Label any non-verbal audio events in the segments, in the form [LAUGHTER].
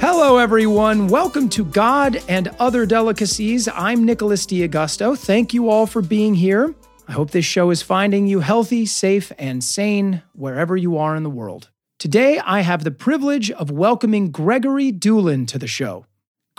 Hello, everyone. Welcome to God and Other Delicacies. I'm Nicholas D'Augusto. Thank you all for being here. I hope this show is finding you healthy, safe, and sane wherever you are in the world. Today, I have the privilege of welcoming Gregory Dulan to the show.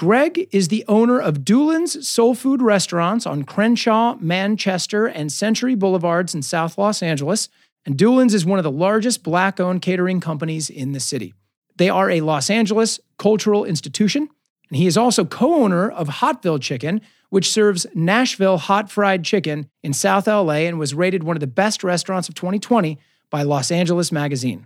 Greg is the owner of Dulan's Soul Food Restaurants on Crenshaw, Manchester, and Century Boulevards in South Los Angeles. And Dulan's is one of the largest black owned catering companies in the city. They are a Los Angeles cultural institution, and he is also co owner of Hotville Chicken, which serves Nashville hot fried chicken in South LA and was rated one of the best restaurants of 2020 by Los Angeles Magazine.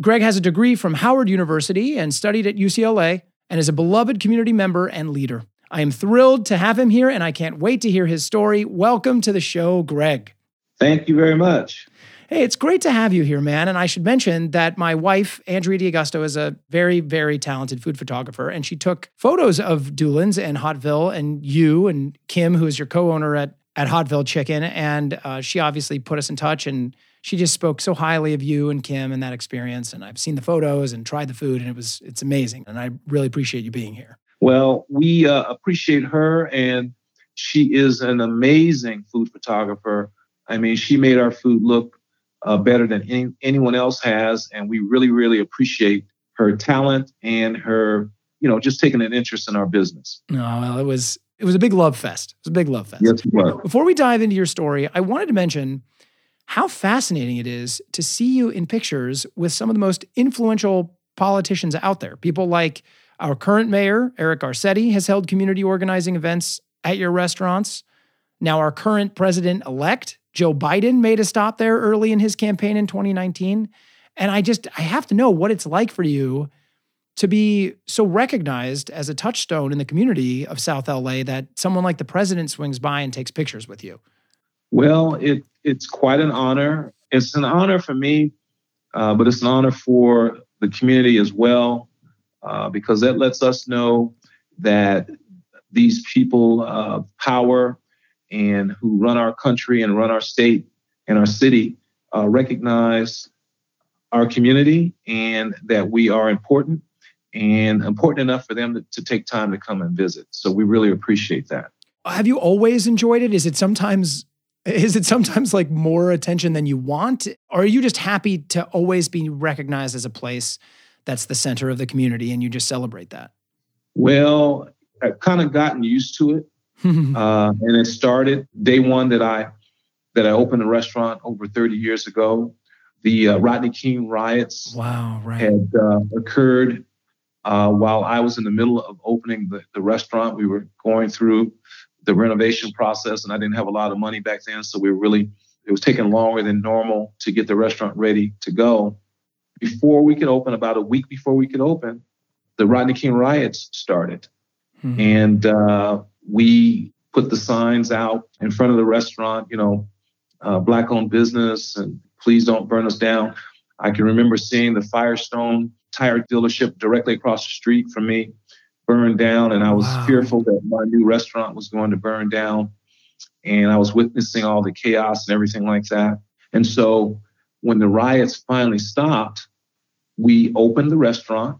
Greg has a degree from Howard University and studied at UCLA and is a beloved community member and leader. I am thrilled to have him here and I can't wait to hear his story. Welcome to the show, Greg. Thank you very much. Hey, it's great to have you here, man. And I should mention that my wife, Andrea D'Augusto, is a very, very talented food photographer. And she took photos of Dulan's and Hotville and you and Kim, who is your co owner at, at Hotville Chicken. And uh, she obviously put us in touch and she just spoke so highly of you and Kim and that experience. And I've seen the photos and tried the food, and it was it's amazing. And I really appreciate you being here. Well, we uh, appreciate her, and she is an amazing food photographer. I mean, she made our food look uh, better than any, anyone else has. And we really, really appreciate her talent and her, you know, just taking an interest in our business. No, well, it was it was a big love fest. It was a big love fest. Yes, it was. Before we dive into your story, I wanted to mention how fascinating it is to see you in pictures with some of the most influential politicians out there. People like our current mayor, Eric Garcetti, has held community organizing events at your restaurants. Now, our current president elect, Joe Biden made a stop there early in his campaign in 2019. And I just, I have to know what it's like for you to be so recognized as a touchstone in the community of South LA that someone like the president swings by and takes pictures with you. Well, it, it's quite an honor. It's an honor for me, uh, but it's an honor for the community as well, uh, because that lets us know that these people of power and who run our country and run our state and our city uh, recognize our community and that we are important and important enough for them to, to take time to come and visit. So we really appreciate that. Have you always enjoyed it? Is it sometimes is it sometimes like more attention than you want? Or are you just happy to always be recognized as a place that's the center of the community and you just celebrate that? Well, I've kind of gotten used to it. [LAUGHS] uh, and it started day one that I that I opened a restaurant over 30 years ago. The uh, Rodney King riots wow, right. had uh, occurred uh, while I was in the middle of opening the, the restaurant. We were going through the renovation process, and I didn't have a lot of money back then, so we really it was taking longer than normal to get the restaurant ready to go. Before we could open, about a week before we could open, the Rodney King riots started, mm-hmm. and uh, we put the signs out in front of the restaurant, you know, uh, black owned business and please don't burn us down. I can remember seeing the Firestone tire dealership directly across the street from me burn down, and I was wow. fearful that my new restaurant was going to burn down. And I was witnessing all the chaos and everything like that. And so when the riots finally stopped, we opened the restaurant,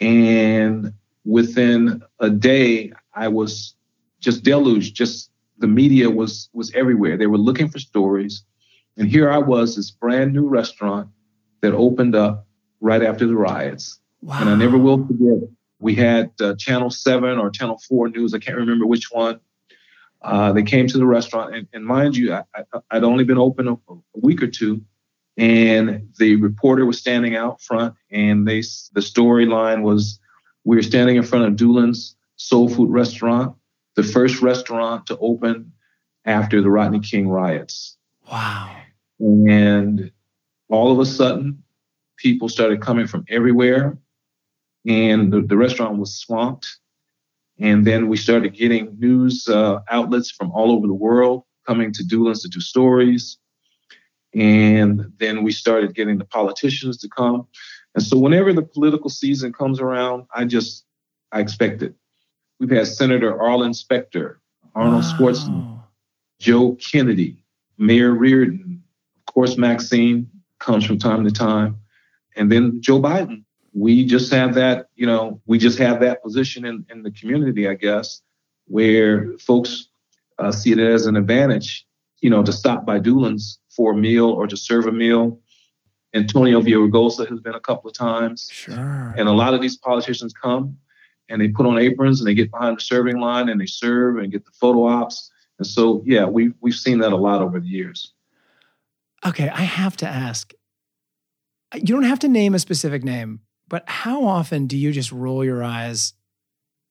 and within a day, I was just deluged. Just the media was was everywhere. They were looking for stories, and here I was, this brand new restaurant that opened up right after the riots, wow. and I never will forget it. We had uh, Channel Seven or Channel Four News. I can't remember which one. Uh, they came to the restaurant, and, and mind you, I, would only been open a, a week or two, and the reporter was standing out front, and they the storyline was we were standing in front of Dulan's Soul Food Restaurant the first restaurant to open after the Rodney King riots. Wow. And all of a sudden, people started coming from everywhere, and the, the restaurant was swamped. And then we started getting news uh, outlets from all over the world coming to Dulan's to do stories. And then we started getting the politicians to come. And so whenever the political season comes around, I just I expect it. We've had Senator Arlen Specter, Arnold wow. Schwarzenegger, Joe Kennedy, Mayor Riordan, of course, Maxine comes from time to time, and then Joe Biden. We just have that, you know, we just have that position in, in the community, I guess, where folks uh, see it as an advantage, you know, to stop by Dulan's for a meal or to serve a meal. Antonio Villaraigosa has been a couple of times. Sure. And a lot of these politicians come and they put on aprons and they get behind the serving line and they serve and get the photo ops. And so, yeah, we, we've seen that a lot over the years. Okay, I have to ask. You don't have to name a specific name, but how often do you just roll your eyes?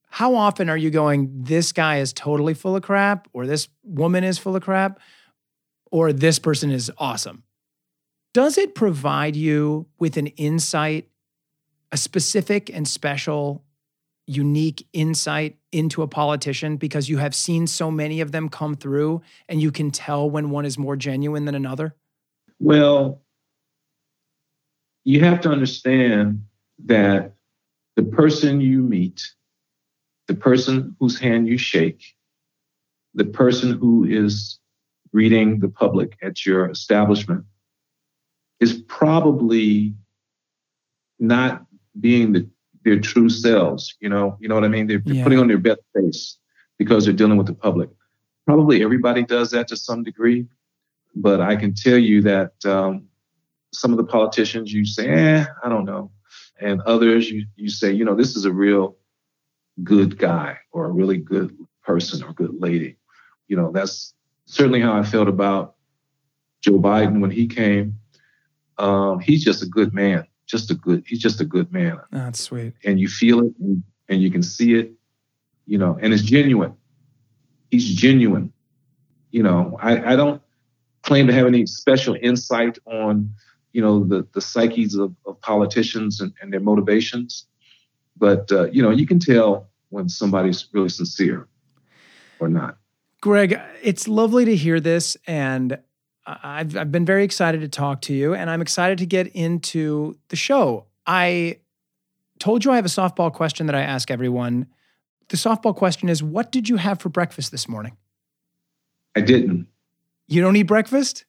How often are you going, this guy is totally full of crap, or this woman is full of crap, or this person is awesome? Does it provide you with an insight, a specific and special, unique insight into a politician because you have seen so many of them come through and you can tell when one is more genuine than another? Well, you have to understand that the person you meet, the person whose hand you shake, the person who is greeting the public at your establishment is probably not being the, their true selves. You know, you know what I mean? They're, they're Yeah. putting on their best face because they're dealing with the public. Probably everybody does that to some degree, but I can tell you that um, some of the politicians you say, eh, I don't know, and others you you say, you know, this is a real good guy or a really good person or good lady. You know, that's certainly how I felt about Joe Biden when he came. Um, he's just a good man, just a good. He's just a good man, That's sweet. and you feel it and, and you can see it, you know, and it's genuine. He's genuine. You know, I, I don't claim to have any special insight on, you know, the the psyches of, of politicians and, and their motivations, but uh, you know, you can tell when somebody's really sincere or not. Greg, it's lovely to hear this. And I've, I've been very excited to talk to you, and I'm excited to get into the show. I told you I have a softball question that I ask everyone. The softball question is What did you have for breakfast this morning? I didn't. You don't eat breakfast?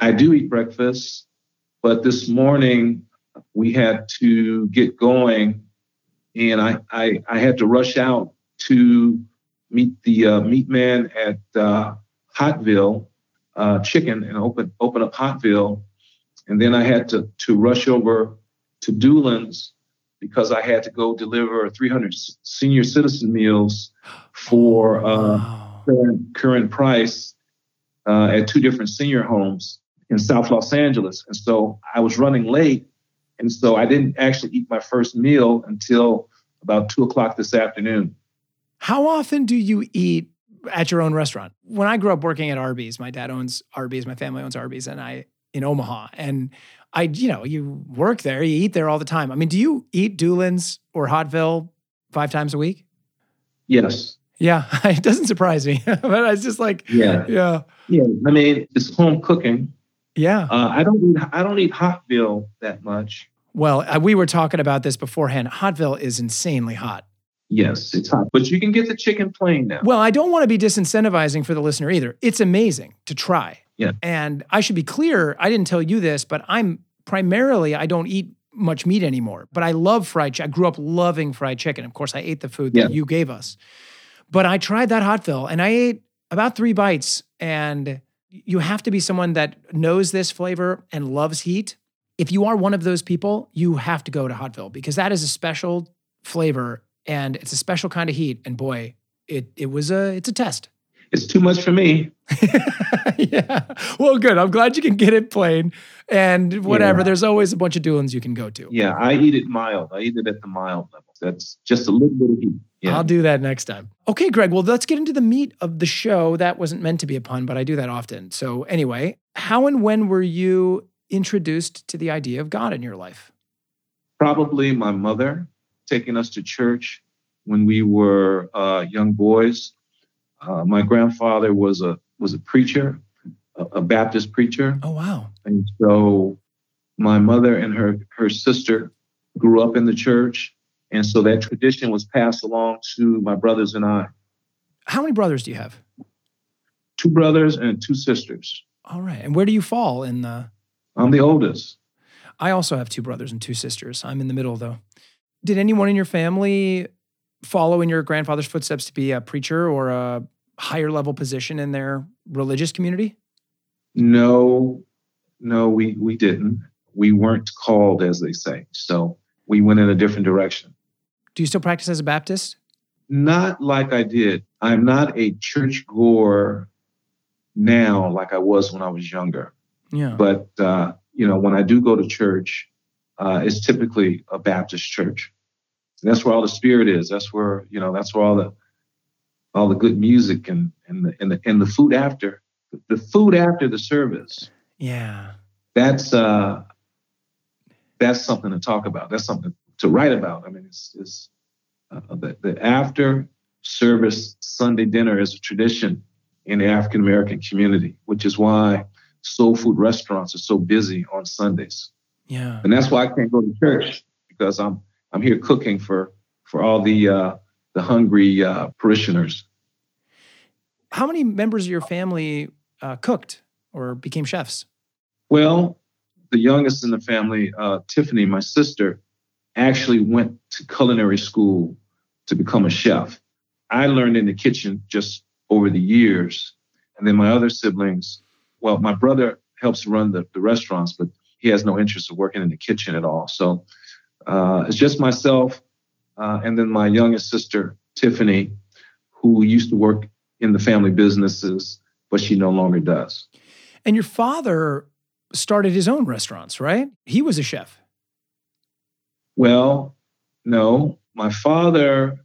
I do eat breakfast, but this morning we had to get going, and I I, I had to rush out to meet the uh, meat man at uh, Hotville uh, Chicken and open open up Hotville, and then I had to to rush over to Dulan's because I had to go deliver 300 senior citizen meals for. Uh, Wow. current, current price uh, at two different senior homes in South Los Angeles. And so I was running late. And so I didn't actually eat my first meal until about two o'clock this afternoon. How often do you eat at your own restaurant? When I grew up working at Arby's, my dad owns Arby's, my family owns Arby's, and I in Omaha. And I, you know, you work there, you eat there all the time. I mean, do you eat Dulan's or Hotville five times a week? Yes. Yeah, [LAUGHS] it doesn't surprise me, [LAUGHS] but it's just like, Yeah. yeah, Yeah. I mean, it's home cooking. Yeah. Uh, I don't eat, I don't eat Hotville that much. Well, uh, we were talking about this beforehand. Hotville is insanely hot. Yes, it's hot, but you can get the chicken plain now. Well, I don't want to be disincentivizing for the listener either. It's amazing to try. Yeah. And I should be clear, I didn't tell you this, but I'm primarily, I don't eat much meat anymore, but I love fried chicken. I grew up loving fried chicken. Of course, I ate the food that Yeah. you gave us. But I tried that Hotville and I ate about three bites. And you have to be someone that knows this flavor and loves heat. If you are one of those people, you have to go to Hotville because that is a special flavor and it's a special kind of heat. And boy, it it was a it's a test. It's too much for me. [LAUGHS] yeah. Well, good. I'm glad you can get it plain and whatever. Yeah. There's always a bunch of doings you can go to. Yeah, I eat it mild. I eat it at the mild level. That's just a little bit of heat. Yeah. I'll do that next time. Okay, Greg. Well, let's get into the meat of the show. That wasn't meant to be a pun, but I do that often. So, anyway, how and when were you introduced to the idea of God in your life? probably my mother taking us to church when we were uh, young boys. Uh, my grandfather was a was a preacher, a, a Baptist preacher, Oh, wow. and so my mother and her her sister grew up in the church, and so that tradition was passed along to my brothers and I. How many brothers do you have? Two brothers and two sisters. All right. And where do you fall in the? I'm the oldest. I also have two brothers and two sisters. I'm in the middle though. Did anyone in your family follow in your grandfather's footsteps to be a preacher or a higher level position in their religious community? No, no, we we didn't. We weren't called, as they say. So we went in a different direction. Do you still practice as a Baptist? Not like I did. I'm not a church goer now like I was when I was younger. Yeah. But uh, you know, when I do go to church, uh, it's typically a Baptist church. And that's where all the spirit is. That's where you know. That's where all the all the good music and and the and the, and the food after the food after the service. Yeah. That's uh that's something to talk about. That's something to write about. I mean, it's, it's uh, the, the after service Sunday dinner is a tradition in the African American community, which is why soul food restaurants are so busy on Sundays. Yeah. And that's why I can't go to church because I'm I'm here cooking for for all the uh, the hungry uh, parishioners. How many members of your family uh, cooked or became chefs? Well, the youngest in the family, uh, Tiffany, my sister, actually went to culinary school to become a chef. I learned in the kitchen just over the years. And then my other siblings, well, my brother helps run the, the restaurants, but he has no interest in working in the kitchen at all. So uh, it's just myself uh, and then my youngest sister, Tiffany, who used to work in the family businesses, but she no longer does. And your father started his own restaurants, right? He was a chef. Well, no. My father,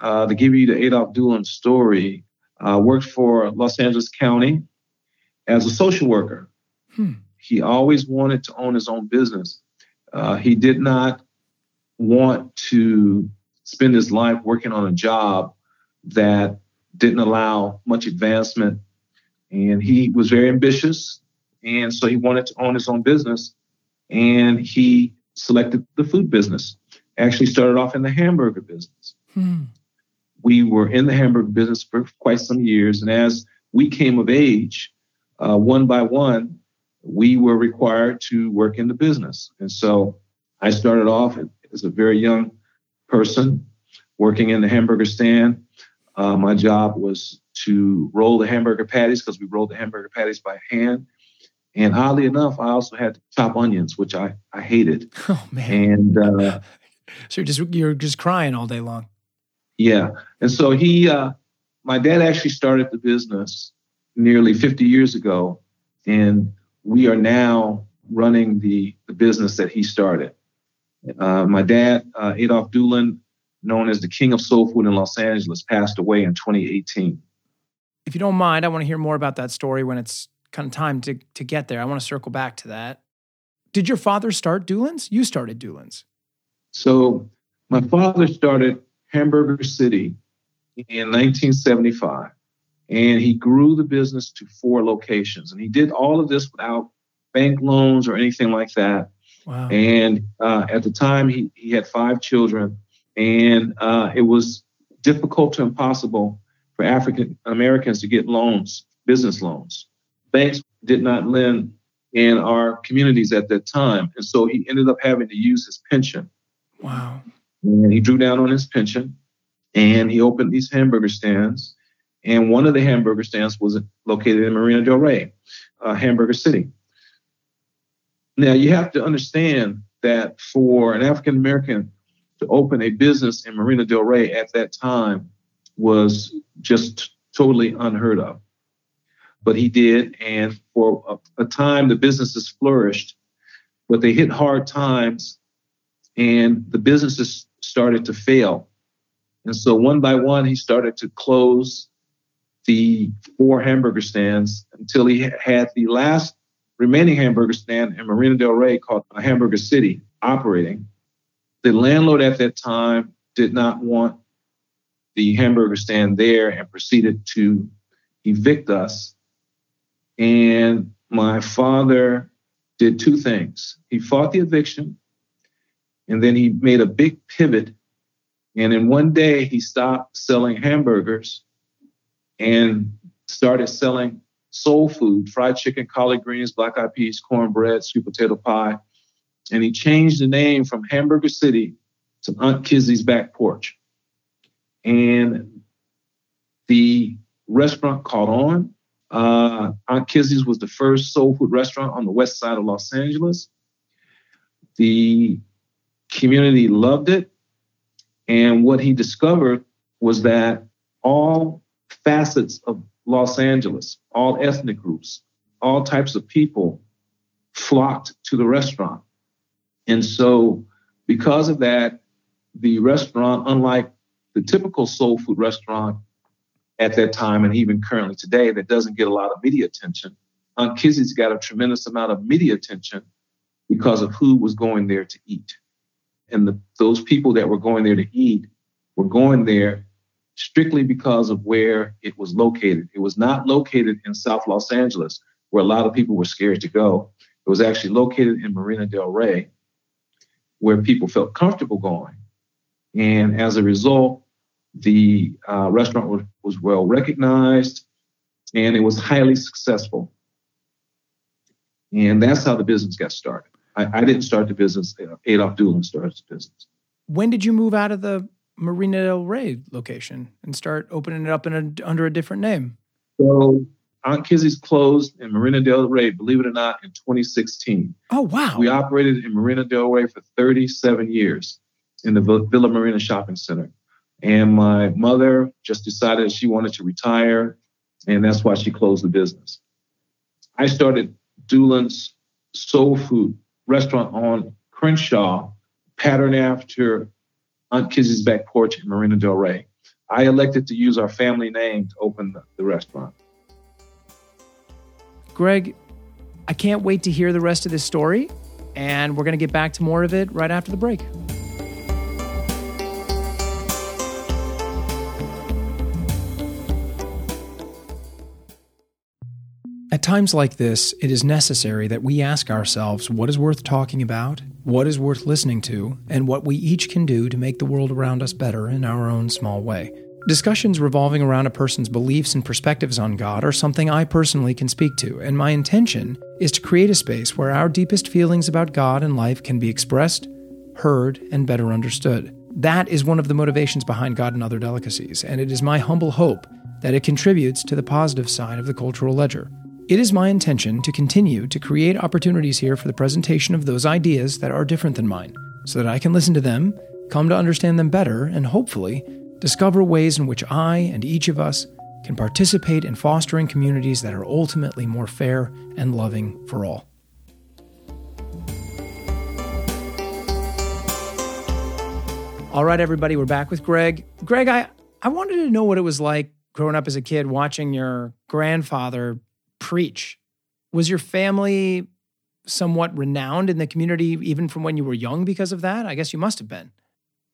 uh, to give you the Adolph Dulan story, uh, worked for Los Angeles County as a social worker. Hmm. He always wanted to own his own business. Uh, he did not want to spend his life working on a job that didn't allow much advancement. And he was very ambitious. And so he wanted to own his own business. And he selected the food business. Actually started off in the hamburger business. Hmm. We were in the hamburger business for quite some years. And as we came of age, uh, one by one, we were required to work in the business. And so I started off as a very young person working in the hamburger stand. Uh, my job was to roll the hamburger patties because we rolled the hamburger patties by hand. And oddly enough, I also had to chop onions, which I, I hated. [LAUGHS] Oh man! And uh, [LAUGHS] so you're just you're just crying all day long. Yeah, and so he, uh, my dad actually started the business nearly 50 years ago, and we are now running the the business that he started. Uh, my dad, uh, Adolph Dulan, known as the King of Soul Food in Los Angeles, passed away in 2018. If you don't mind, I want to hear more about that story when it's kind of time to, to get there. I want to circle back to that. Did your father start Dulan's? You started Dulan's. So my father started Hamburger City in 1975, and he grew the business to four locations. And he did all of this without bank loans or anything like that. Wow. And uh, at the time, he, he had five children, and uh, it was difficult to impossible for African Americans to get loans, business loans. Banks did not lend in our communities at that time. And so he ended up having to use his pension. Wow. And he drew down on his pension and he opened these hamburger stands. And one of the hamburger stands was located in Marina Del Rey, uh, Hamburger City. Now, you have to understand that for an African American to open a business in Marina Del Rey at that time was just totally unheard of. But he did, and for a, a time, the businesses flourished, but they hit hard times, and the businesses started to fail. And so, one by one, he started to close the four hamburger stands until he had the last remaining hamburger stand in Marina Del Rey called Hamburger City operating. The landlord at that time did not want the hamburger stand there and proceeded to evict us. And my father did two things. He fought the eviction, and then he made a big pivot. And in one day, he stopped selling hamburgers and started selling soul food, fried chicken, collard greens, black eyed peas, cornbread, sweet potato pie. And he changed the name from Hamburger City to Aunt Kizzy's Back Porch. And the restaurant caught on. Uh, Aunt Kizzy's was the first soul food restaurant on the west side of Los Angeles. The community loved it. And what he discovered was that all facets of Los Angeles, all ethnic groups, all types of people flocked to the restaurant. And so, because of that, the restaurant, unlike the typical soul food restaurant at that time and even currently today that doesn't get a lot of media attention, Aunt Kizzy's got a tremendous amount of media attention because of who was going there to eat. And the, those people that were going there to eat were going there strictly because of where it was located. It was not located in South Los Angeles, where a lot of people were scared to go. It was actually located in Marina Del Rey, where people felt comfortable going. And as a result, the uh, restaurant was, was well recognized and it was highly successful. And that's how the business got started. I, I didn't start the business, Adolf Dulan started the business. When did you move out of the Marina Del Rey location and start opening it up in a, under a different name? So Aunt Kizzy's closed in Marina Del Rey, believe it or not, in 2016. Oh, wow. We operated in Marina Del Rey for 37 years in the Villa Marina Shopping Center. And my mother just decided she wanted to retire, and that's why she closed the business. I started Dulan's Soul Food restaurant on Crenshaw, patterned after Aunt Kizzy's back porch in Marina Del Rey. I elected to use our family name to open the, the restaurant. Greg, I can't wait to hear the rest of this story, and we're going to get back to more of it right after the break. At times like this, it is necessary that we ask ourselves what is worth talking about, what is worth listening to, and what we each can do to make the world around us better in our own small way. Discussions revolving around a person's beliefs and perspectives on God are something I personally can speak to, and my intention is to create a space where our deepest feelings about God and life can be expressed, heard, and better understood. That is one of the motivations behind God and Other Delicacies, and it is my humble hope that it contributes to the positive side of the cultural ledger. It is my intention to continue to create opportunities here for the presentation of those ideas that are different than mine, so that I can listen to them, come to understand them better, and hopefully discover ways in which I and each of us can participate in fostering communities that are ultimately more fair and loving for all. All right, everybody, we're back with Greg. Greg, I, I wanted to know what it was like growing up as a kid watching your grandfather preach. Was your family somewhat renowned in the community even from when you were young because of that? I guess you must have been.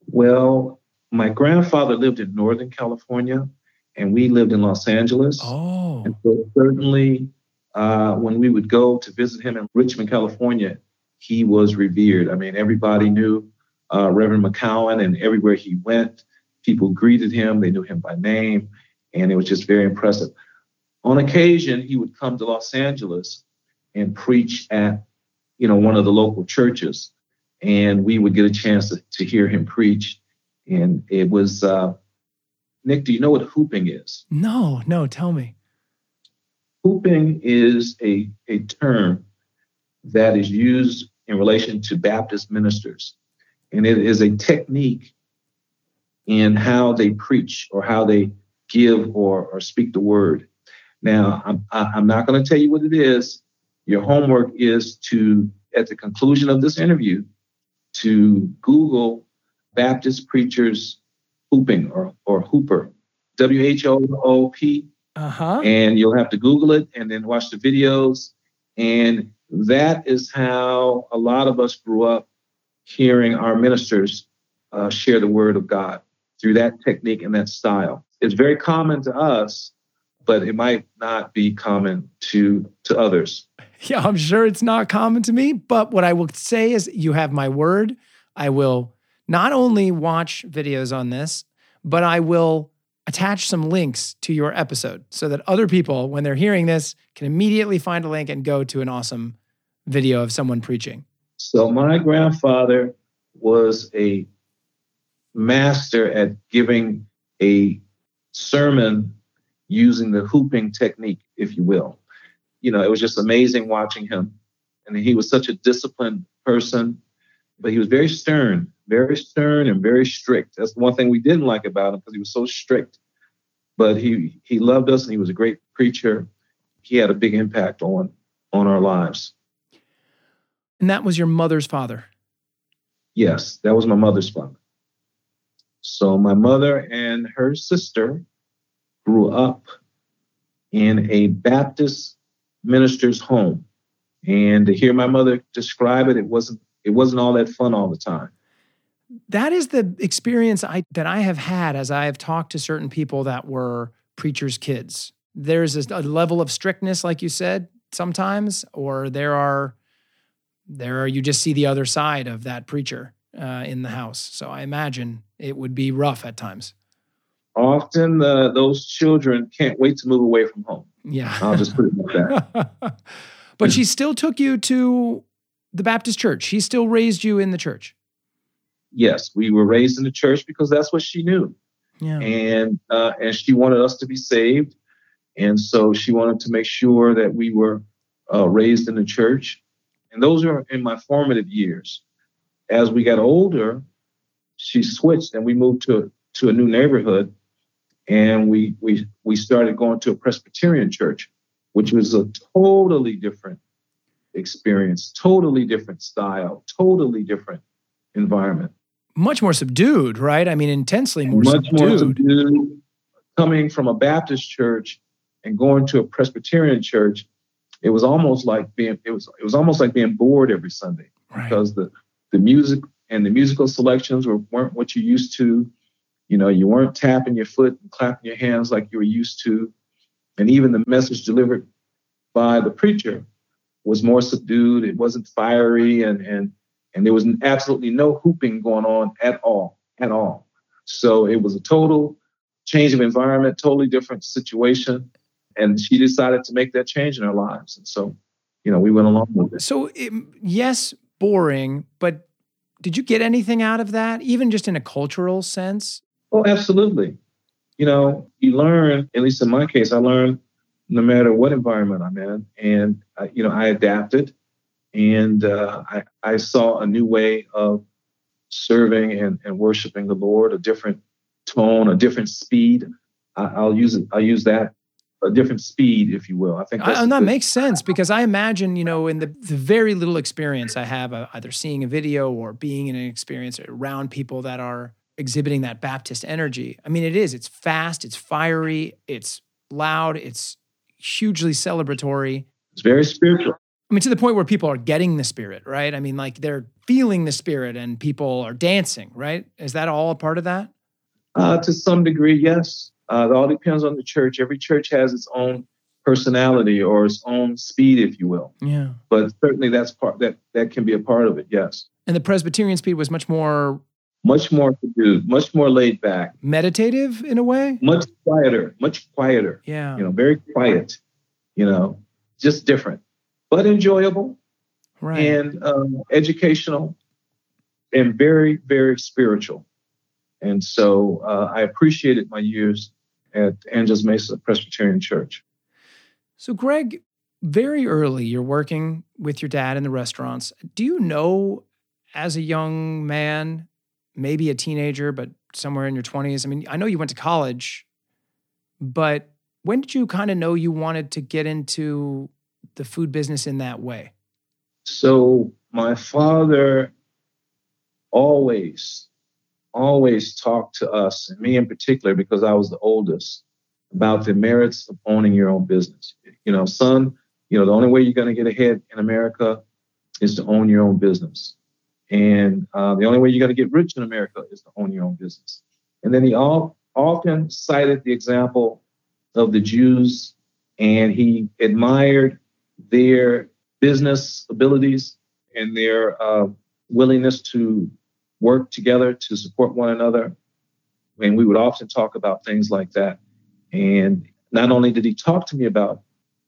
Well, my grandfather lived in Northern California and we lived in Los Angeles. Oh. And so certainly uh, when we would go to visit him in Richmond, California, he was revered. I mean, everybody knew uh, Reverend McCowan, and everywhere he went, people greeted him. They knew him by name, and it was just very impressive. On occasion, he would come to Los Angeles and preach at, you know, one of the local churches, and we would get a chance to, to hear him preach. And it was, uh, Nick, do you know what whooping is? No, no, tell me. Whooping is a, a term that is used in relation to Baptist ministers, and it is a technique in how they preach or how they give or, or speak the word. Now, I'm, I'm not going to tell you what it is. Your homework is to, at the conclusion of this interview, to Google Baptist preachers whooping or, or whooper, W H O O P. Uh-huh. And you'll have to Google it and then watch the videos. And that is how a lot of us grew up hearing our ministers uh, share the word of God through that technique and that style. It's very common to us but it might not be common to to others. [LAUGHS] Yeah, I'm sure it's not common to me, but what I will say is you have my word. I will not only watch videos on this, but I will attach some links to your episode so that other people, when they're hearing this, can immediately find a link and go to an awesome video of someone preaching. So, my grandfather was a master at giving a sermon using the whooping technique, if you will. You know, it was just amazing watching him. And he was such a disciplined person, but he was very stern, very stern and very strict. That's the one thing we didn't like about him because he was so strict. But he he loved us and he was a great preacher. He had a big impact on on our lives. And that was your mother's father? Yes, that was my mother's father. So my mother and her sister grew up in a Baptist minister's home. And to hear my mother describe it, it wasn't it wasn't all that fun all the time. That is the experience I that I have had as I have talked to certain people that were preachers' kids. There's a, a level of strictness, like you said, sometimes, or there are there are you just see the other side of that preacher uh, in the house. So I imagine it would be rough at times. Often uh, those children can't wait to move away from home. Yeah. I'll just put it like that. [LAUGHS] but she still took you to the Baptist church. She still raised you in the church. Yes, we were raised in the church because that's what she knew. Yeah. And uh, and she wanted us to be saved, and so she wanted to make sure that we were uh, raised in the church. And those are in my formative years. As we got older, she switched and we moved to to a new neighborhood and we we we started going to a Presbyterian church, which was a totally different experience, totally different style, totally different environment. Much more subdued, right? I mean, intensely more Much subdued. more subdued. Coming from a Baptist church and going to a Presbyterian church, it was almost like being it was it was almost like being bored every Sunday right. because the the music and the musical selections were, weren't what you used to. You know, you weren't tapping your foot and clapping your hands like you were used to. And even the message delivered by the preacher was more subdued. It wasn't fiery and and and there was absolutely no whooping going on at all, at all. So it was a total change of environment, totally different situation. And she decided to make that change in her lives. And so, you know, we went along with it. So, it, yes, boring, but did you get anything out of that, even just in a cultural sense? Oh, absolutely. You know, you learn, at least in my case, I learned no matter what environment I'm in. And, uh, you know, I adapted and uh, I, I saw a new way of serving and, and worshiping the Lord, a different tone, a different speed. I, will use it. I'll use that a different speed, if you will. I think I, that makes sense because I imagine, you know, in the, the very little experience I have, uh, either seeing a video or being in an experience around people that are exhibiting that Baptist energy. I mean, it is. It's fast. It's fiery. It's loud. It's hugely celebratory. It's very spiritual. I mean, to the point where people are getting the spirit, right? I mean, like they're feeling the spirit and people are dancing, right? Is that all a part of that? Uh, to some degree, yes. Uh, it all depends on the church. Every church has its own personality or its own speed, if you will. Yeah. But certainly that's part that that can be a part of it. Yes. And the Presbyterian speed was much more. Much more subdued, much more laid back. Meditative in a way. Much quieter, much quieter. Yeah. You know, very quiet. You know, just different, but enjoyable. Right. And um, educational, and very, very spiritual. And so uh, I appreciated my years at Angeles Mesa Presbyterian Church. So, Greg, very early, you're working with your dad in the restaurants. Do you know, as a young man, maybe a teenager, but somewhere in your 20s? I mean, I know you went to college, but when did you kind of know you wanted to get into the food business in that way? So, my father always always talked to us, and me in particular, because I was the oldest, about the merits of owning your own business. You know, son, you know, the only way you're going to get ahead in America is to own your own business. And uh, the only way you're going to get rich in America is to own your own business. And then he all, often cited the example of the Jews, and he admired their business abilities and their uh, willingness to work together to support one another. And we would often talk about things like that. And not only did he talk to me about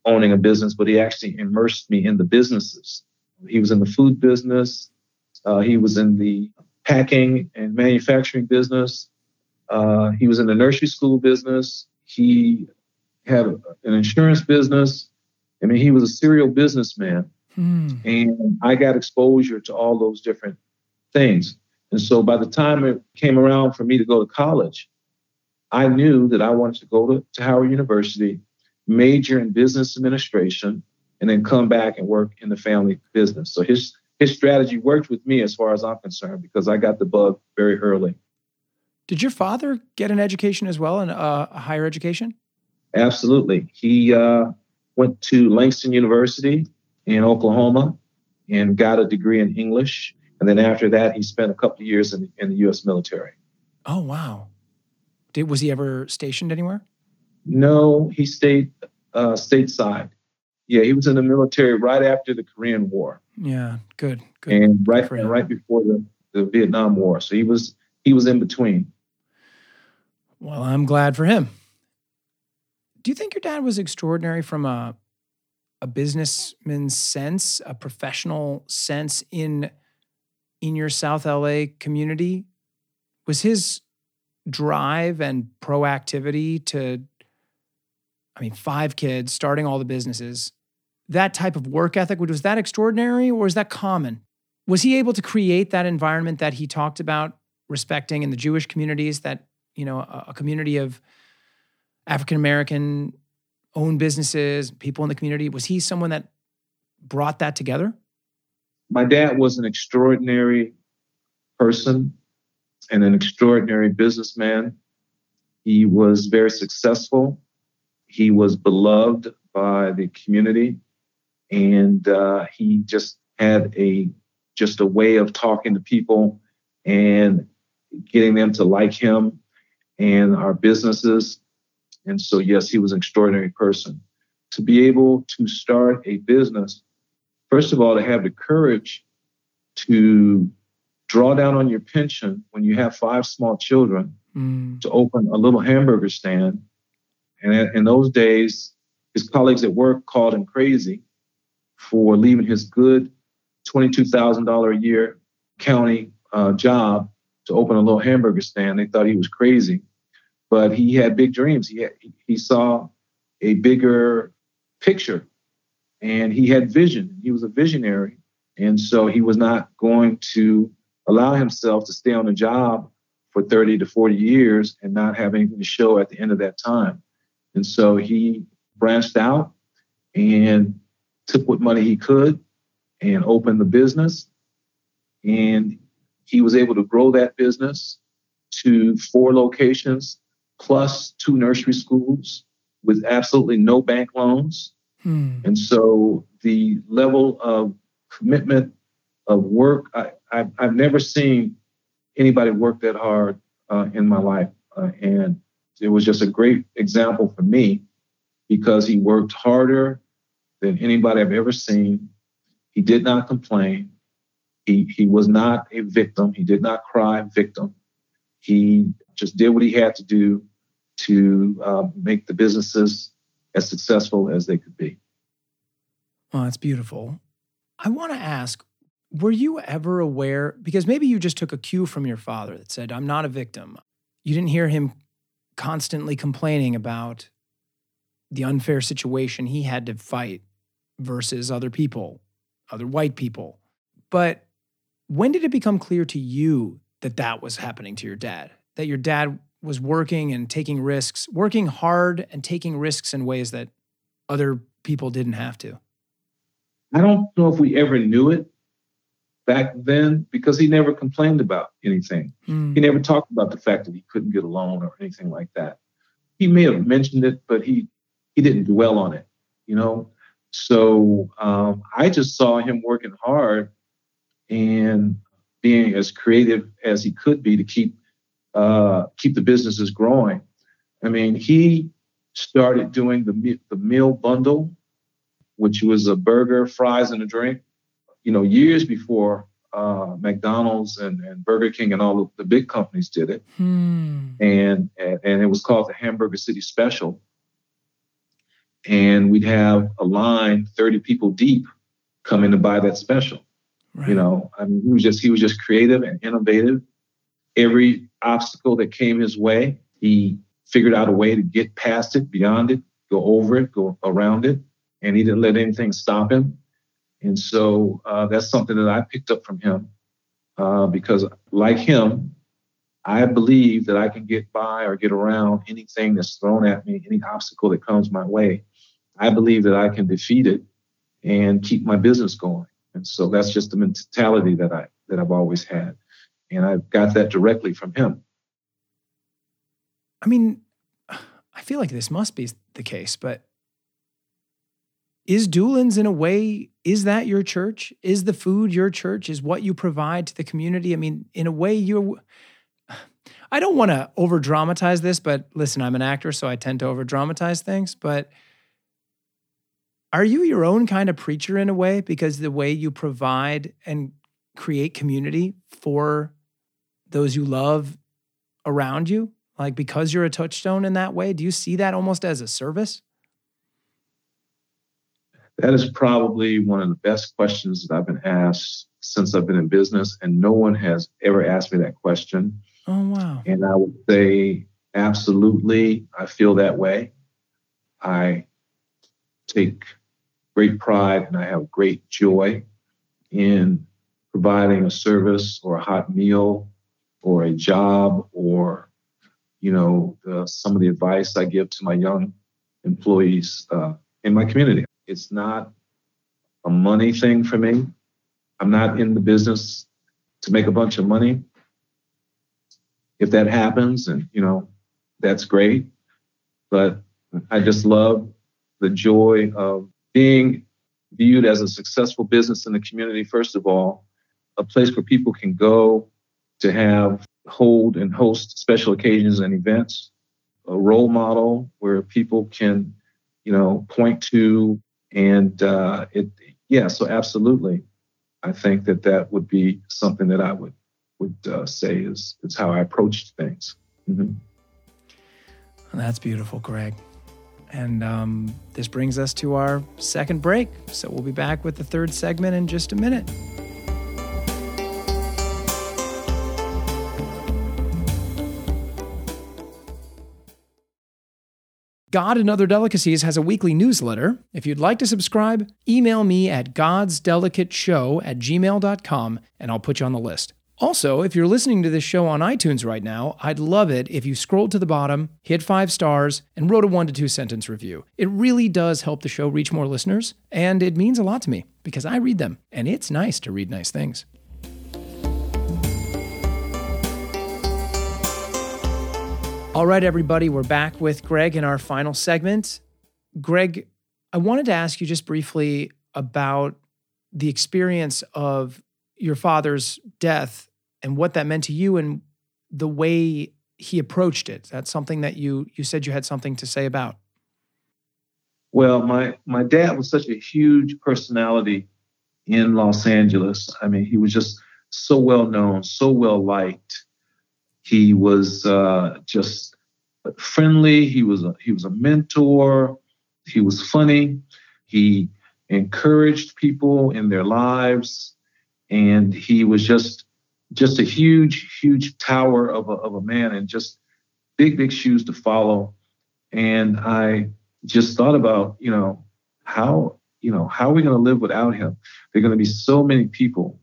owning a business, but he actually immersed me in the businesses. He was in the food business, uh, he was in the packing and manufacturing business, uh, he was in the nursery school business, he had an insurance business. I mean, he was a serial businessman. Hmm. And I got exposure to all those different things. And so by the time it came around for me to go to college, I knew that I wanted to go to, to Howard University, major in business administration, and then come back and work in the family business. So his his strategy worked with me as far as I'm concerned because I got the bug very early. Did your father get an education as well, and uh, a higher education? Absolutely. He uh, went to Langston University in Oklahoma and got a degree in English. And then after that, he spent a couple of years in, in the U.S. military. Oh, wow. Did, was he ever stationed anywhere? No, he stayed uh, stateside. Yeah, he was in the military right after the Korean War. Yeah, good. good. And right, and right before the, the Vietnam War. So he was he was in between. Well, I'm glad for him. Do you think your dad was extraordinary from a a businessman's sense, a professional sense in in your South LA community? Was his drive and proactivity to I mean, five kids, starting all the businesses, that type of work ethic, was that extraordinary or is that common? Was he able to create that environment that he talked about respecting in the Jewish communities that, you know, a, a community of African American owned businesses, people in the community? Was he someone that brought that together? My dad was an extraordinary person and an extraordinary businessman. He was very successful. He was beloved by the community, and uh, he just had a just a way of talking to people and getting them to like him and our businesses and so, yes, he was an extraordinary person. To be able to start a business, first of all, to have the courage to draw down on your pension when you have five small children, mm. to open a little hamburger stand. And in those days, his colleagues at work called him crazy for leaving his good $22,000 a year county uh, job to open a little hamburger stand. They thought he was crazy but he had big dreams. He had, he saw a bigger picture, and he had vision. He was a visionary, and so he was not going to allow himself to stay on a job for 30 to 40 years and not have anything to show at the end of that time. And so he branched out and took what money he could and opened the business. And he was able to grow that business to four locations plus two nursery schools with absolutely no bank loans. Hmm. And so the level of commitment of work, I, I, have never seen anybody work that hard uh, in my life. Uh, and it was just a great example for me because he worked harder than anybody I've ever seen. He did not complain. He, he was not a victim. He did not cry victim. He just did what he had to do to uh, make the businesses as successful as they could be. Well, that's beautiful. I want to ask were you ever aware, because maybe you just took a cue from your father that said, I'm not a victim. You didn't hear him constantly complaining about the unfair situation he had to fight versus other people, other white people. But when did it become clear to you that that was happening to your dad? That your dad was working and taking risks, working hard and taking risks in ways that other people didn't have to? I don't know if we ever knew it back then because he never complained about anything. Mm. He never talked about the fact that he couldn't get a loan or anything like that. He may have mentioned it, but he he didn't dwell on it, you know. So um, I just saw him working hard and being as creative as he could be to keep uh, keep the businesses growing. I mean, he started doing the the meal bundle, which was a burger, fries, and a drink. You know, years before uh, McDonald's and, and, Burger King and all of the big companies did it. Hmm. And, and, and it was called the Hamburger City Special. And we'd have a line 30 people deep coming to buy that special. Right. You know, I mean, he was just he was just creative and innovative. Every obstacle that came his way, he figured out a way to get past it, beyond it, go over it, go around it, and he didn't let anything stop him. And so uh, that's something that I picked up from him uh, because, like him, I believe that I can get by or get around anything that's thrown at me, any obstacle that comes my way. I believe that I can defeat it and keep my business going. And so that's just the mentality that I that I've always had. And I got that directly from him. I mean, I feel like this must be the case, but is Dulan's in a way, is that your church? Is the food your church? Is what you provide to the community? I mean, in a way, you're. I don't want to over dramatize this, but listen, I'm an actor, so I tend to over dramatize things. But are you your own kind of preacher in a way? Because the way you provide and create community for those you love around you, like because you're a touchstone in that way, do you see that almost as a service? That is probably one of the best questions that I've been asked since I've been in business, and no one has ever asked me that question. Oh, wow. And I would say, absolutely, I feel that way. I take great pride and I have great joy in providing a service or a hot meal or a job or, you know, the, some of the advice I give to my young employees uh, in my community. It's not a money thing for me. I'm not in the business to make a bunch of money. If that happens, and you know, that's great. But I just love the joy of being viewed as a successful business in the community, first of all, a place where people can go to have, hold, and host special occasions and events, a role model where people can, you know, point to and uh, it, yeah, so absolutely, I think that that would be something that I would would uh, say is is how I approached things. Mm-hmm. That's beautiful, Greg. And um, this brings us to our second break. So we'll be back with the third segment in just a minute. God and Other Delicacies has a weekly newsletter. If you'd like to subscribe, email me at godsdelicateshow at gmail.com and I'll put you on the list. Also, if you're listening to this show on iTunes right now, I'd love it if you scrolled to the bottom, hit five stars, and wrote a one to two sentence review. It really does help the show reach more listeners, and it means a lot to me because I read them, and it's nice to read nice things. All right, everybody, we're back with Greg in our final segment. Greg, I wanted to ask you just briefly about the experience of your father's death and what that meant to you and the way he approached it. That's something that you you said you had something to say about. Well, my my dad was such a huge personality in Los Angeles. I mean, he was just so well known, so well liked he was uh, just friendly. He was a, he was a mentor. He was funny. He encouraged people in their lives, and he was just just a huge, huge tower of a, of a man, and just big, big shoes to follow. And I just thought about, you know, how you know how are we going to live without him? There are going to be so many people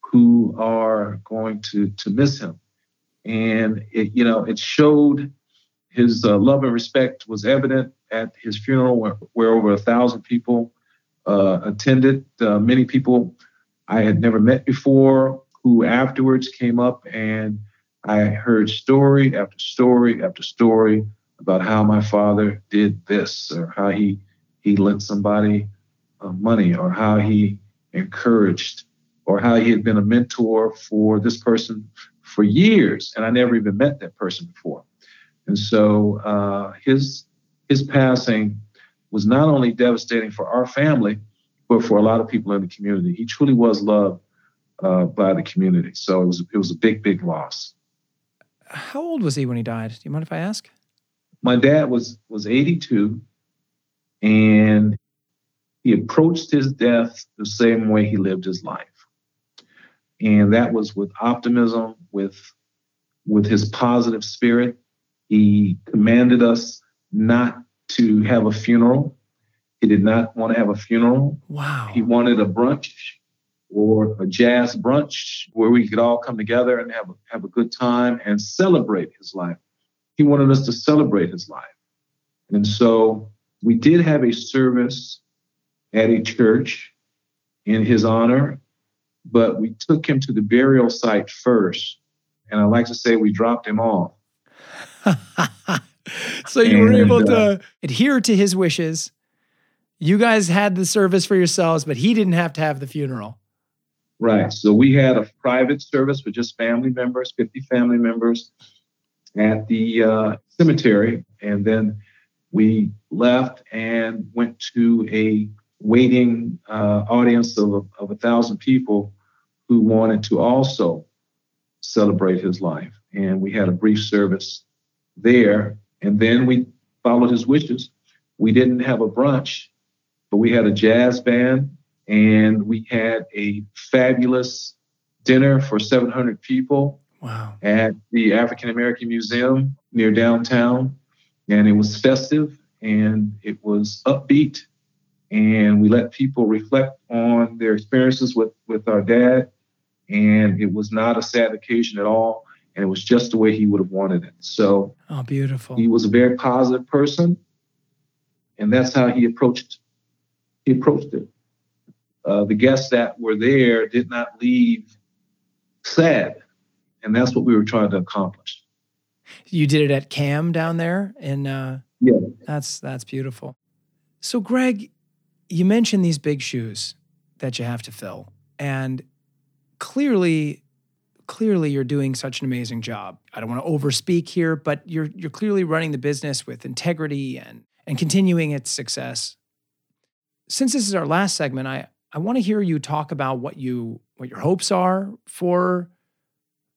who are going to to miss him and it, you know it showed his uh, love and respect was evident at his funeral where, where over a thousand people uh, attended uh, many people i had never met before who afterwards came up and i heard story after story after story about how my father did this or how he he lent somebody uh, money or how he encouraged or how he had been a mentor for this person for years, and I never even met that person before. And so uh, his his passing was not only devastating for our family, but for a lot of people in the community. He truly was loved uh, by the community. So it was it was a big, big loss. How old was he when he died? Do you mind if I ask? My dad was was 82, and he approached his death the same way he lived his life, and that was with optimism, with with his positive spirit. He commanded us not to have a funeral. He did not want to have a funeral. Wow. He wanted a brunch or a jazz brunch where we could all come together and have a, have a good time and celebrate his life. He wanted us to celebrate his life. And so we did have a service at a church in his honor, but we took him to the burial site first. And I like to say we dropped him off. [LAUGHS] so you and, were able to uh, adhere to his wishes. You guys had the service for yourselves, but he didn't have to have the funeral. Right. So we had a private service for just family members, 50 family members at the uh, cemetery. And then we left and went to a waiting uh, audience of, of a thousand people who wanted to also celebrate his life. And we had a brief service there. And then we followed his wishes. We didn't have a brunch, but we had a jazz band and we had a fabulous dinner for 700 people wow. at the African American Museum near downtown. And it was festive and it was upbeat. And we let people reflect on their experiences with, with our dad. And it was not a sad occasion at all. And it was just the way he would have wanted it. So, oh, beautiful. He was a very positive person. And that's how he approached he approached it uh, the guests that were there did not leave sad. And that's what we were trying to accomplish. You did it at CAAM down there, and uh, yeah, that's that's beautiful. So, Greg, you mentioned these big shoes that you have to fill, and clearly, clearly, you're doing such an amazing job. I don't want to overspeak here, but you're you're clearly running the business with integrity and and continuing its success. Since this is our last segment, I I want to hear you talk about what you what your hopes are for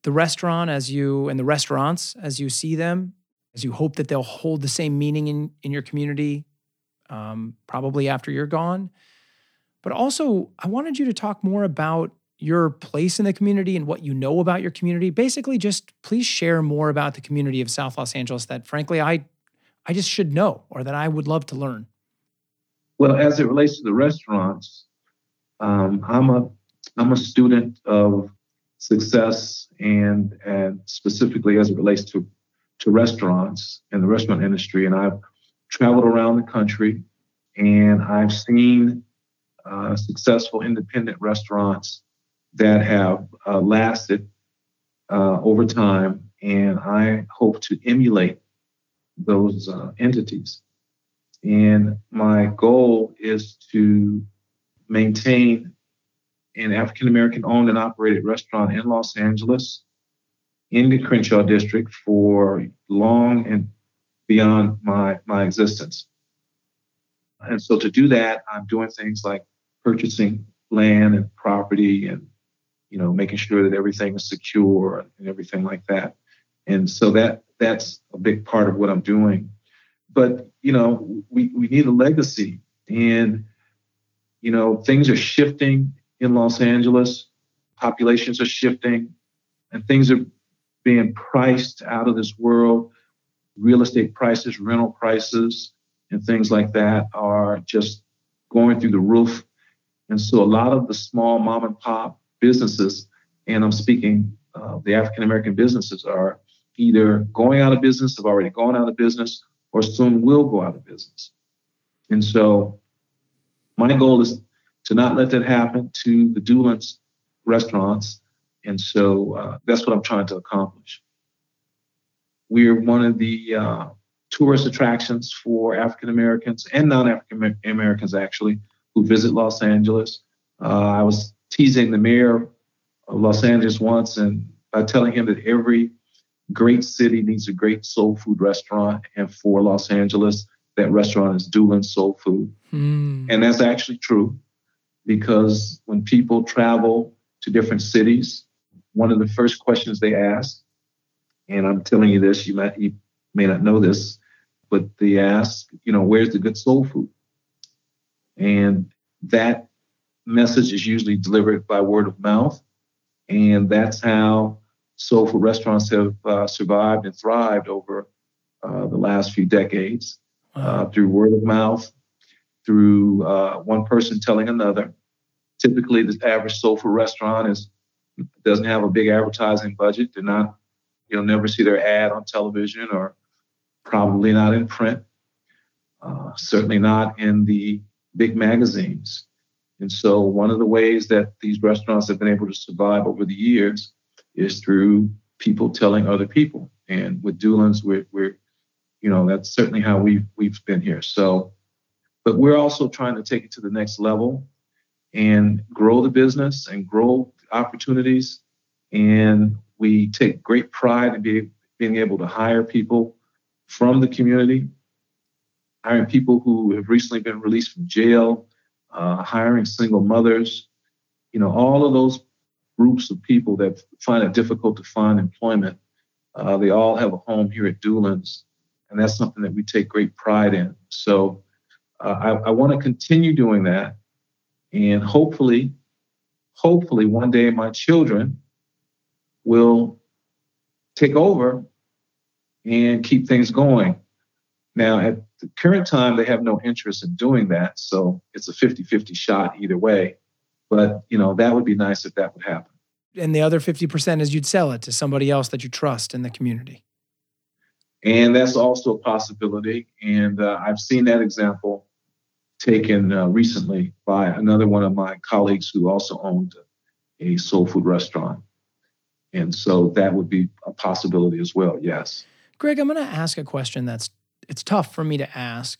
the restaurant as you and the restaurants as you see them, as you hope that they'll hold the same meaning in in your community, um, probably after you're gone. But also, I wanted you to talk more about your place in the community and what you know about your community. Basically, just please share more about the community of South Los Angeles that, frankly, I I just should know or that I would love to learn. Well, as it relates to the restaurants, um, I'm a I'm a student of success and and specifically as it relates to to restaurants and the restaurant industry. And I've traveled around the country and I've seen uh, successful independent restaurants that have uh, lasted uh, over time. And I hope to emulate those uh, entities. And my goal is to maintain an African American owned and operated restaurant in Los Angeles in the Crenshaw district for long and beyond my, my existence. And so to do that, I'm doing things like purchasing land and property and you know making sure that everything is secure and everything like that. And so that that's a big part of what I'm doing. But you know, we, we need a legacy. And you know, things are shifting in Los Angeles, populations are shifting, and things are being priced out of this world. Real estate prices, rental prices, and things like that are just going through the roof. And so a lot of the small mom and pop businesses, and I'm speaking uh, the African American businesses, are either going out of business, have already gone out of business, or soon will go out of business. And so my goal is to not let that happen to the Dulan's restaurants. And so uh, that's what I'm trying to accomplish. We're one of the uh, tourist attractions for African Americans and non African Americans, actually, who visit Los Angeles. Uh, I was teasing the mayor of Los Angeles once and by telling him that every great city needs a great soul food restaurant. And for Los Angeles, that restaurant is Dulan's Soul Food. Mm. And that's actually true because when people travel to different cities, one of the first questions they ask, and I'm telling you this, you might you may not know this, but they ask, you know, where's the good soul food? And that message is usually delivered by word of mouth. And that's how soul food restaurants have uh, survived and thrived over uh, the last few decades uh, through word of mouth, through uh, one person telling another. Typically, the average soul food restaurant is doesn't have a big advertising budget. They're not, you'll never see their ad on television or probably not in print. Uh, certainly not in the big magazines. And so, one of the ways that these restaurants have been able to survive over the years is through people telling other people. And with Dulan's, we're, we're you know, that's certainly how we've we've been here. So, but we're also trying to take it to the next level and grow the business and grow opportunities. And we take great pride in be, being able to hire people from the community, hiring people who have recently been released from jail, uh, hiring single mothers, you know, all of those groups of people that find it difficult to find employment. Uh, they all have a home here at Dulan's, and that's something that we take great pride in. So uh, I, I want to continue doing that, and hopefully, hopefully one day my children will take over and keep things going. Now, at the current time, they have no interest in doing that. So it's a 50 50 shot either way. But, you know, that would be nice if that would happen. And the other 50% is you'd sell it to somebody else that you trust in the community. And that's also a possibility. And uh, I've seen that example taken uh, recently by another one of my colleagues who also owned a soul food restaurant. And so that would be a possibility as well, yes. Greg, I'm going to ask a question that's it's tough for me to ask.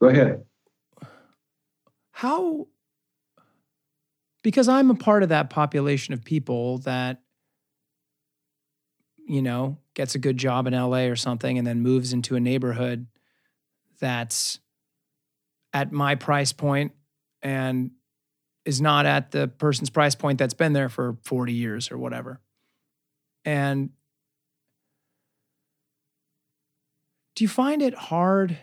Go ahead. How because I'm a part of that population of people that you know, gets a good job in LA or something and then moves into a neighborhood that's at my price point and is not at the person's price point that's been there for 40 years or whatever. And do you find it hard?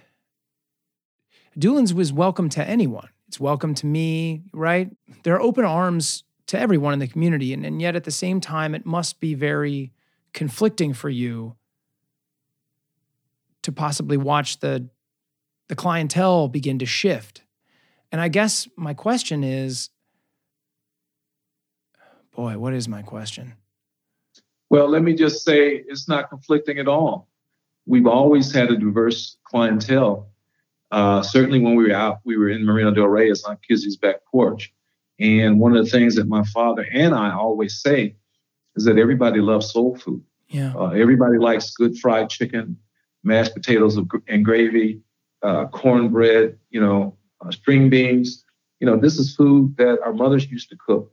Dulan's was welcome to anyone. It's welcome to me, right? There are open arms to everyone in the community. And, and yet at the same time, it must be very conflicting for you to possibly watch the the clientele begin to shift. And I guess my question is boy, what is my question? Well, let me just say it's not conflicting at all we've always had a diverse clientele. Uh, certainly when we were out, we were in Marina Del Rey, it's on Kizzy's back porch. And one of the things that my father and I always say is that everybody loves soul food. Yeah. Uh, everybody likes good fried chicken, mashed potatoes and gravy, uh, cornbread, you know, uh, string beans. You know, this is food that our mothers used to cook.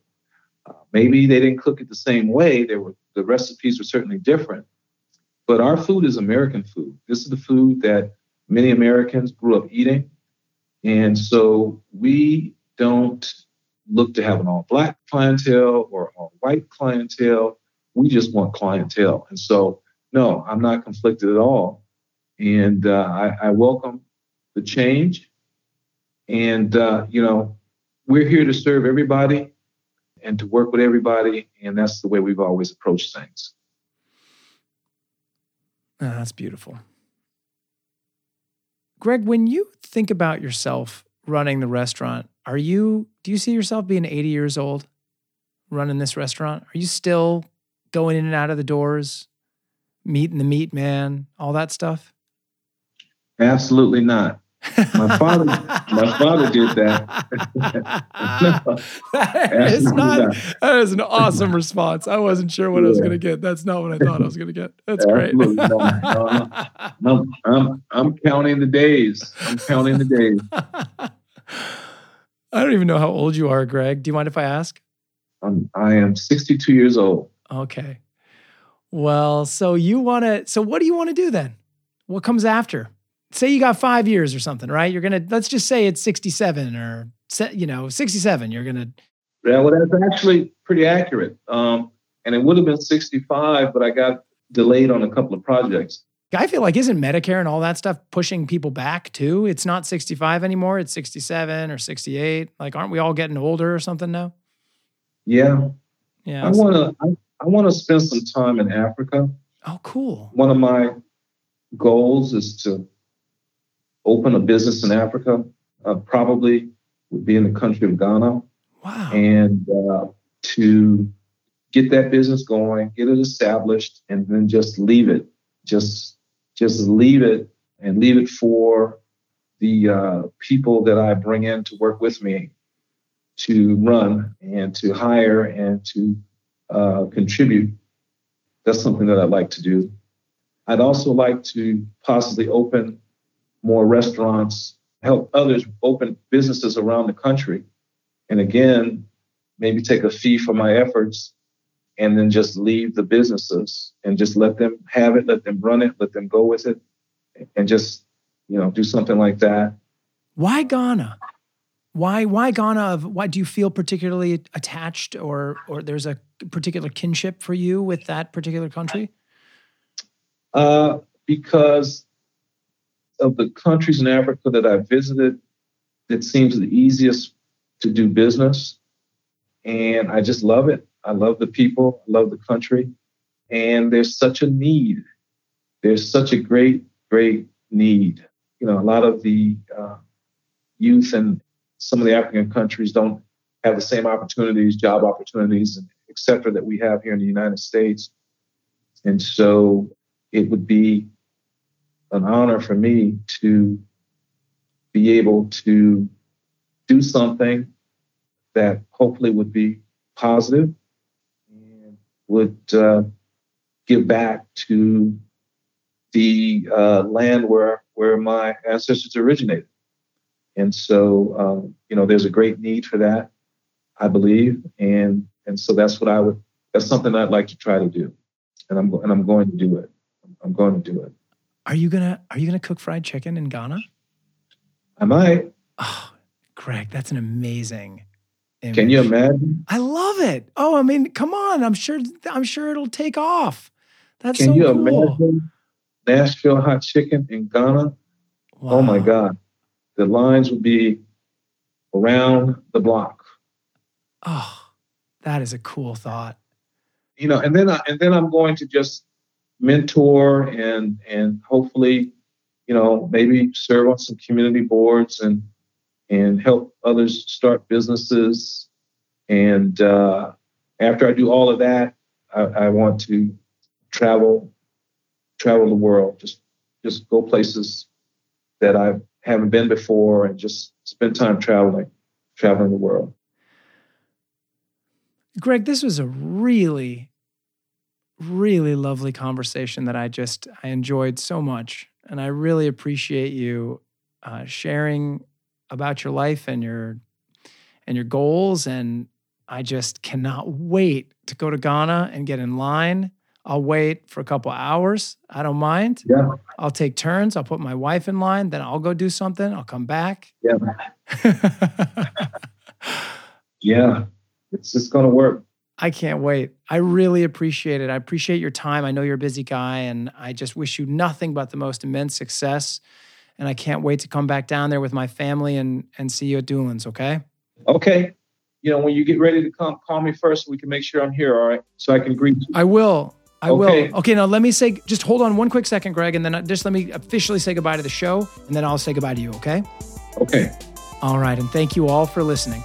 Uh, maybe they didn't cook it the same way. They were the recipes were certainly different, but our food is American food. This is the food that many Americans grew up eating. And so we don't look to have an all black clientele or all white clientele. We just want clientele. And so, no, I'm not conflicted at all. And uh, I, I, welcome the change. And, uh, you know, we're here to serve everybody and to work with everybody. And that's the way we've always approached things. Oh, that's beautiful. Greg, when you think about yourself running the restaurant, are you do you see yourself being 80 years old running this restaurant? Are you still going in and out of the doors, meeting the meat man, all that stuff? Absolutely not. My father, my father did that. no, [LAUGHS] that is [LAUGHS] not. That is an awesome response. I wasn't sure what yeah. I was going to get. That's not what I thought I was going to get. That's great. I'm, I'm, I'm counting the days. I'm counting the days. [LAUGHS] I don't even know how old you are, Greg. Do you mind if I ask? I'm, I am 62 years old. Okay. Well, so you want to. So what do you want to do then? What comes after? Say you got five years or something, right? You're gonna let's just say it's 67 or you know 67. You're gonna Yeah, well, that's actually pretty accurate. Um, and it would have been 65, but I got delayed on a couple of projects. I feel like isn't Medicare and all that stuff pushing people back too? It's not 65 anymore, it's 67 or 68. Like aren't we all getting older or something now? Yeah. Yeah. I want to I, I want to spend some time in Africa. Oh, cool. One of my goals is to open a business in Africa. Uh, probably would be in the country of Ghana. Wow. And uh, to get that business going, get it established, and then just leave it. Just just leave it and leave it for the uh, people that I bring in to work with me to run and to hire and to uh, contribute. That's something that I'd like to do. I'd also like to possibly open more restaurants, help others open businesses around the country. And again, maybe take a fee for my efforts and then just leave the businesses and just let them have it, let them run it, let them go with it, and just you know do something like that. Why Ghana? Why why Ghana? Of why do you feel particularly attached, or or there's a particular kinship for you with that particular country? Uh, because of the countries in Africa that I visited, it seems the easiest to do business, and I just love it. I love the people, I love the country, and there's such a need. There's such a great, great need. You know, a lot of the uh, youth in some of the African countries don't have the same opportunities, job opportunities, et cetera, that we have here in the United States. And so it would be an honor for me to be able to do something that hopefully would be positive would uh, give back to the uh, land where where my ancestors originated. And so, um, you know, there's a great need for that, I believe, and and so that's what I would. That's something I'd like to try to do, and I'm and I'm going to do it. I'm going to do it. Are you gonna Are you gonna cook fried chicken in Ghana? I might. Oh, Greg, that's an amazing image. Can you imagine? I love it. Oh, I mean, come on. I'm sure I'm sure it'll take off. That's Can so you cool. imagine Nashville hot chicken in Ghana? Wow. Oh my God. The lines would be around the block. Oh, that is a cool thought. You know, and then I, and then I'm going to just mentor and and hopefully, you know, maybe serve on some community boards and and help others start businesses. And uh, after I do all of that, I, I, want to travel, travel the world, just just go places that I haven't been before, and just spend time traveling, traveling the world. Greg, this was a really, really lovely conversation that I just I enjoyed so much, and I really appreciate you uh, sharing about your life and your and your goals and I just cannot wait to go to Ghana and get in line. I'll wait for a couple hours. I don't mind. Yeah. I'll take turns. I'll put my wife in line. Then I'll go do something. I'll come back. Yeah. [LAUGHS] yeah. It's just going to work. I can't wait. I really appreciate it. I appreciate your time. I know you're a busy guy, and I just wish you nothing but the most immense success and I can't wait to come back down there with my family and and see you at Dulan's. Okay. Okay. You know, when you get ready to come, call me first. So we can make sure I'm here. All right, so I can greet you. I will. I okay. will. Okay, now let me say, just hold on one quick second, Greg, and then uh, just let me officially say goodbye to the show, and then I'll say goodbye to you. Okay. Okay. All right, and thank you all for listening.